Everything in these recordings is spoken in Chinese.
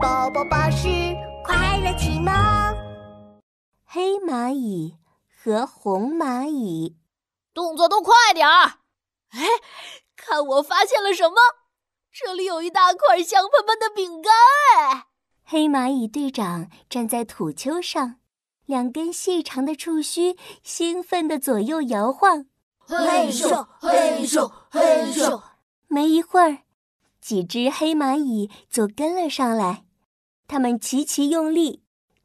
宝宝巴士快乐启蒙。黑蚂蚁和红蚂蚁，动作都快点儿！哎，看我发现了什么？这里有一大块香喷喷的饼干！哎，黑蚂蚁队长站在土丘上，两根细长的触须兴奋地左右摇晃。嘿咻嘿咻嘿咻！没一会儿，几只黑蚂蚁就跟了上来。它们齐齐用力，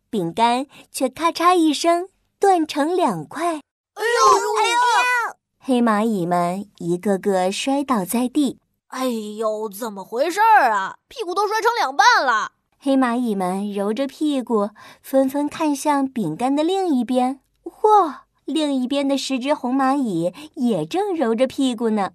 饼干却咔嚓一声断成两块。哎呦哎呦！黑蚂蚁们一个个摔倒在地。哎呦，怎么回事儿啊？屁股都摔成两半了！黑蚂蚁们揉着屁股，纷纷看向饼干的另一边。嚯！另一边的十只红蚂蚁也正揉着屁股呢，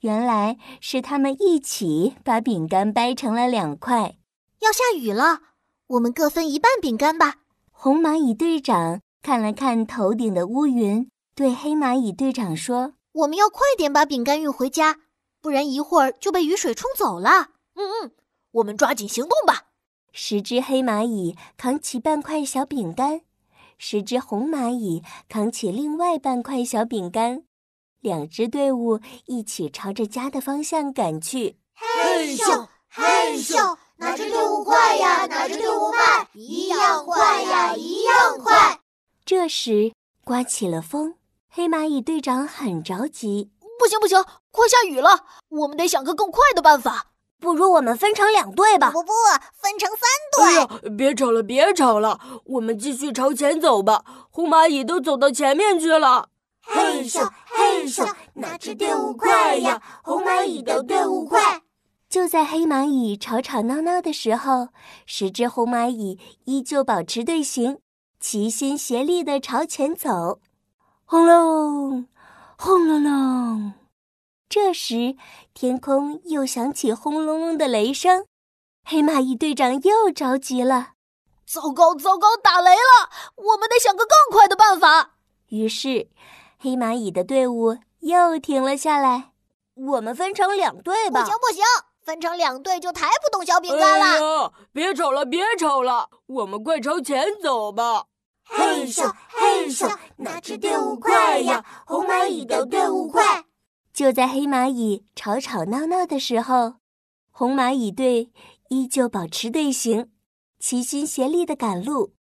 原来是他们一起把饼干掰成了两块。要下雨了，我们各分一半饼干吧。红蚂蚁队长看了看头顶的乌云，对黑蚂蚁队长说：“我们要快点把饼干运回家，不然一会儿就被雨水冲走了。”嗯嗯，我们抓紧行动吧。十只黑蚂蚁扛起半块小饼干。十只红蚂蚁扛起另外半块小饼干，两支队伍一起朝着家的方向赶去。嘿咻嘿咻，哪支队伍快呀？哪支队伍慢？一样快呀，一样快。这时刮起了风，黑蚂蚁队长很着急。不行不行，快下雨了，我们得想个更快的办法。不如我们分成两队吧？不不，分成三队。哎呀，别吵了，别吵了，我们继续朝前走吧。红蚂蚁都走到前面去了。嘿咻嘿咻，哪支队伍快呀？红蚂蚁的队伍快。就在黑蚂蚁吵吵闹闹的时候，十只红蚂蚁依旧保持队形，齐心协力地朝前走。轰隆，轰隆隆。这时，天空又响起轰隆隆的雷声，黑蚂蚁队长又着急了。糟糕，糟糕，打雷了！我们得想个更快的办法。于是，黑蚂蚁的队伍又停了下来。我们分成两队吧？不行，不行，分成两队就抬不动小饼干了。哎，别吵了，别吵了，我们快朝前走吧。嘿咻嘿咻，哪支队伍快呀？红蚂蚁的队伍快。就在黑蚂蚁吵吵闹闹的时候，红蚂蚁队依旧保持队形，齐心协力的赶路，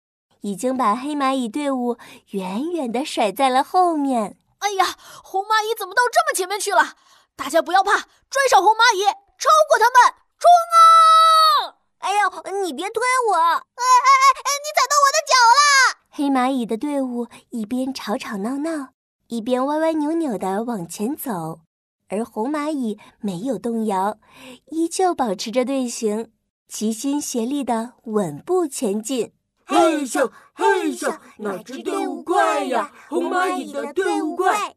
已经把黑蚂蚁队伍远远的甩在了后面。哎呀，红蚂蚁怎么到这么前面去了？大家不要怕，追上红蚂蚁，超过他们，冲啊！哎呦，你别推我！哎哎哎，你踩到我的脚了！黑蚂蚁的队伍一边吵吵闹闹，一边歪歪扭扭的往前走。而红蚂蚁没有动摇，依旧保持着队形，齐心协力的稳步前进。嘿咻嘿咻，哪支队伍快呀？红蚂蚁的队伍快。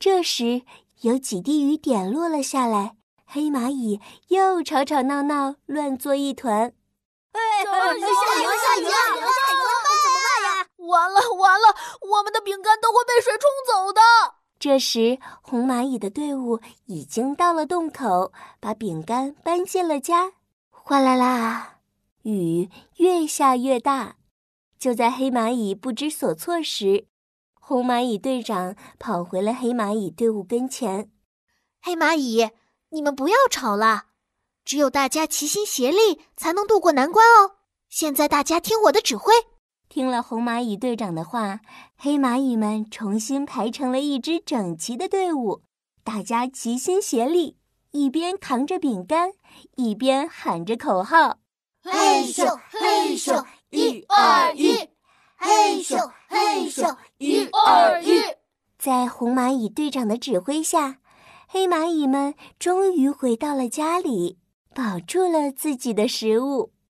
这时，有几滴雨点落了下来，黑蚂蚁又吵吵闹闹，乱作一团。哎，下雨了！下雨了！下雨了！怎么办呀？完了完了，我们的饼干都会被水冲走的。这时，红蚂蚁的队伍已经到了洞口，把饼干搬进了家。哗啦啦，雨越下越大。就在黑蚂蚁不知所措时，红蚂蚁队长跑回了黑蚂蚁队伍跟前。黑蚂蚁，你们不要吵了，只有大家齐心协力，才能渡过难关哦。现在大家听我的指挥。听了红蚂蚁队长的话，黑蚂蚁们重新排成了一支整齐的队伍。大家齐心协力，一边扛着饼干，一边喊着口号：“嘿咻嘿咻，一二一！嘿咻嘿咻，一二一！”在红蚂蚁队长的指挥下，黑蚂蚁们终于回到了家里，保住了自己的食物。